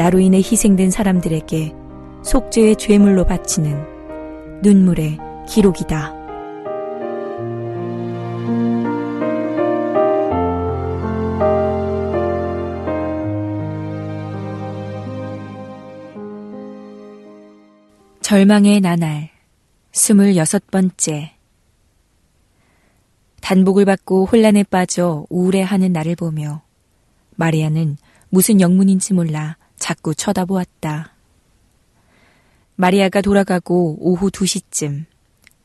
나로 인해 희생된 사람들에게 속죄의 죄물로 바치는 눈물의 기록이다. 절망의 나날 스물여섯 번째 단복을 받고 혼란에 빠져 우울해하는 나를 보며 마리아는 무슨 영문인지 몰라 자꾸 쳐다보았다. 마리아가 돌아가고 오후 2시쯤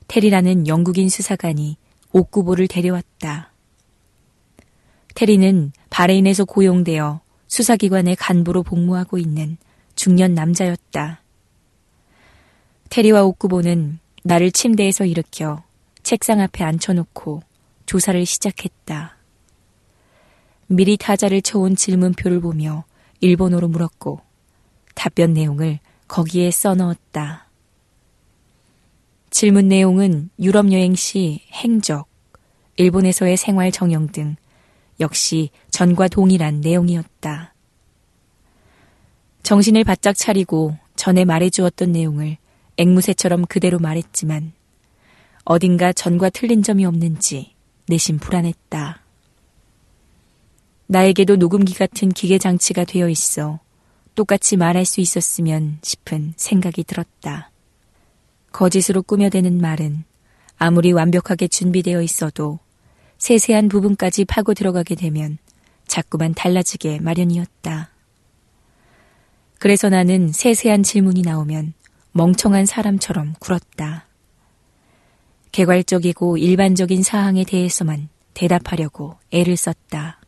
테리라는 영국인 수사관이 옥구보를 데려왔다. 테리는 바레인에서 고용되어 수사기관의 간부로 복무하고 있는 중년 남자였다. 테리와 옥구보는 나를 침대에서 일으켜 책상 앞에 앉혀놓고 조사를 시작했다. 미리 타자를 쳐온 질문표를 보며 일본어로 물었고 답변 내용을 거기에 써넣었다. 질문 내용은 유럽 여행 시 행적, 일본에서의 생활 정형 등 역시 전과 동일한 내용이었다. 정신을 바짝 차리고 전에 말해주었던 내용을 앵무새처럼 그대로 말했지만 어딘가 전과 틀린 점이 없는지 내심 불안했다. 나에게도 녹음기 같은 기계 장치가 되어 있어 똑같이 말할 수 있었으면 싶은 생각이 들었다. 거짓으로 꾸며대는 말은 아무리 완벽하게 준비되어 있어도 세세한 부분까지 파고 들어가게 되면 자꾸만 달라지게 마련이었다. 그래서 나는 세세한 질문이 나오면 멍청한 사람처럼 굴었다. 개괄적이고 일반적인 사항에 대해서만 대답하려고 애를 썼다.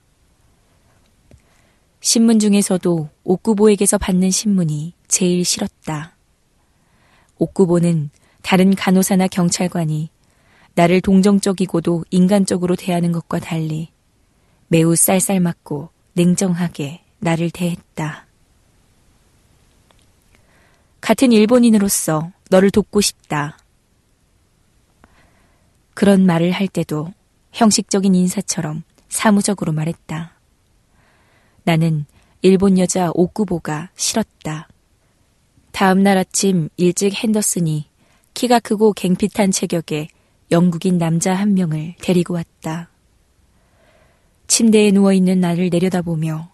신문 중에서도 옥구보에게서 받는 신문이 제일 싫었다. 옥구보는 다른 간호사나 경찰관이 나를 동정적이고도 인간적으로 대하는 것과 달리 매우 쌀쌀맞고 냉정하게 나를 대했다. 같은 일본인으로서 너를 돕고 싶다. 그런 말을 할 때도 형식적인 인사처럼 사무적으로 말했다. 나는 일본 여자 옥구보가 싫었다. 다음 날 아침 일찍 핸더슨이 키가 크고 갱핏한 체격의 영국인 남자 한 명을 데리고 왔다. 침대에 누워있는 나를 내려다보며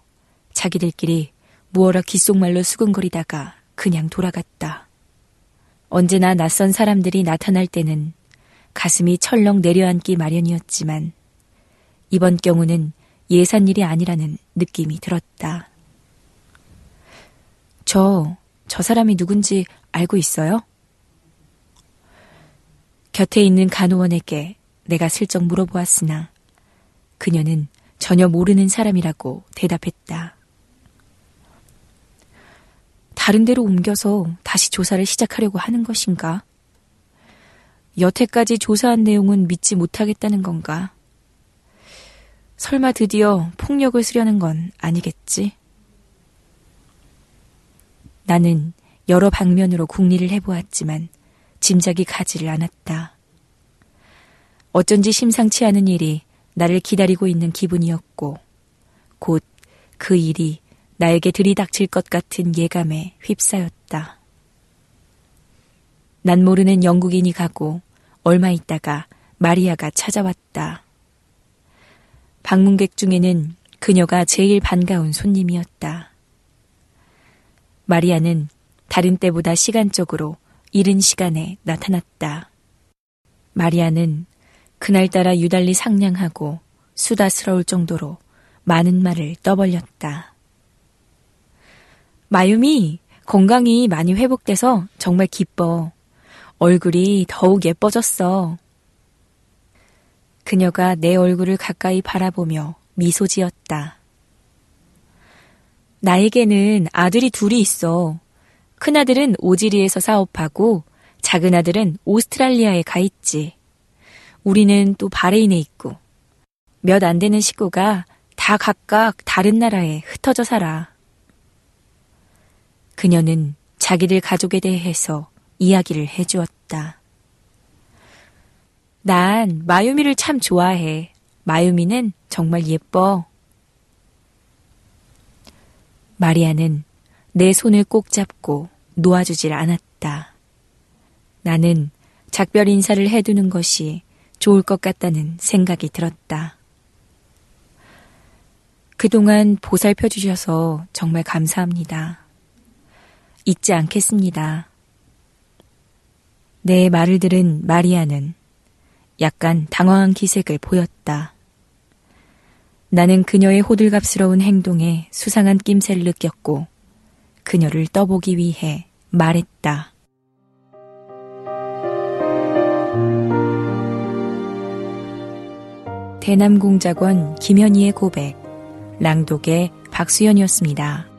자기들끼리 무어라 귓속말로 수근거리다가 그냥 돌아갔다. 언제나 낯선 사람들이 나타날 때는 가슴이 철렁 내려앉기 마련이었지만 이번 경우는 예산 일이 아니라는 느낌이 들었다. 저, 저 사람이 누군지 알고 있어요? 곁에 있는 간호원에게 내가 슬쩍 물어보았으나 그녀는 전혀 모르는 사람이라고 대답했다. 다른 데로 옮겨서 다시 조사를 시작하려고 하는 것인가? 여태까지 조사한 내용은 믿지 못하겠다는 건가? 설마 드디어 폭력을 쓰려는 건 아니겠지? 나는 여러 방면으로 궁리를 해보았지만 짐작이 가지를 않았다. 어쩐지 심상치 않은 일이 나를 기다리고 있는 기분이었고, 곧 그 일이 나에게 들이닥칠 것 같은 예감에 휩싸였다. 난 모르는 영국인이 가고 얼마 있다가 마리아가 찾아왔다. 방문객 중에는 그녀가 제일 반가운 손님이었다. 마리아는 다른 때보다 시간적으로 이른 시간에 나타났다. 마리아는 그날따라 유달리 상냥하고 수다스러울 정도로 많은 말을 떠벌렸다. 마유미, 건강이 많이 회복돼서 정말 기뻐. 얼굴이 더욱 예뻐졌어. 그녀가 내 얼굴을 가까이 바라보며 미소 지었다. 나에게는 아들이 둘이 있어. 큰아들은 오지리에서 사업하고 작은아들은 오스트랄리아에 가 있지. 우리는 또 바레인에 있고 몇 안 되는 식구가 다 각각 다른 나라에 흩어져 살아. 그녀는 자기들 가족에 대해서 이야기를 해주었다. 난 마유미를 참 좋아해. 마유미는 정말 예뻐. 마리아는 내 손을 꼭 잡고 놓아주질 않았다. 나는 작별 인사를 해두는 것이 좋을 것 같다는 생각이 들었다. 그동안 보살펴 주셔서 정말 감사합니다. 잊지 않겠습니다. 내 말을 들은 마리아는 약간 당황한 기색을 보였다. 나는 그녀의 호들갑스러운 행동에 수상한 낌새를 느꼈고 그녀를 떠보기 위해 말했다. 대남공작원 김현희의 고백, 랑독의 박수연이었습니다.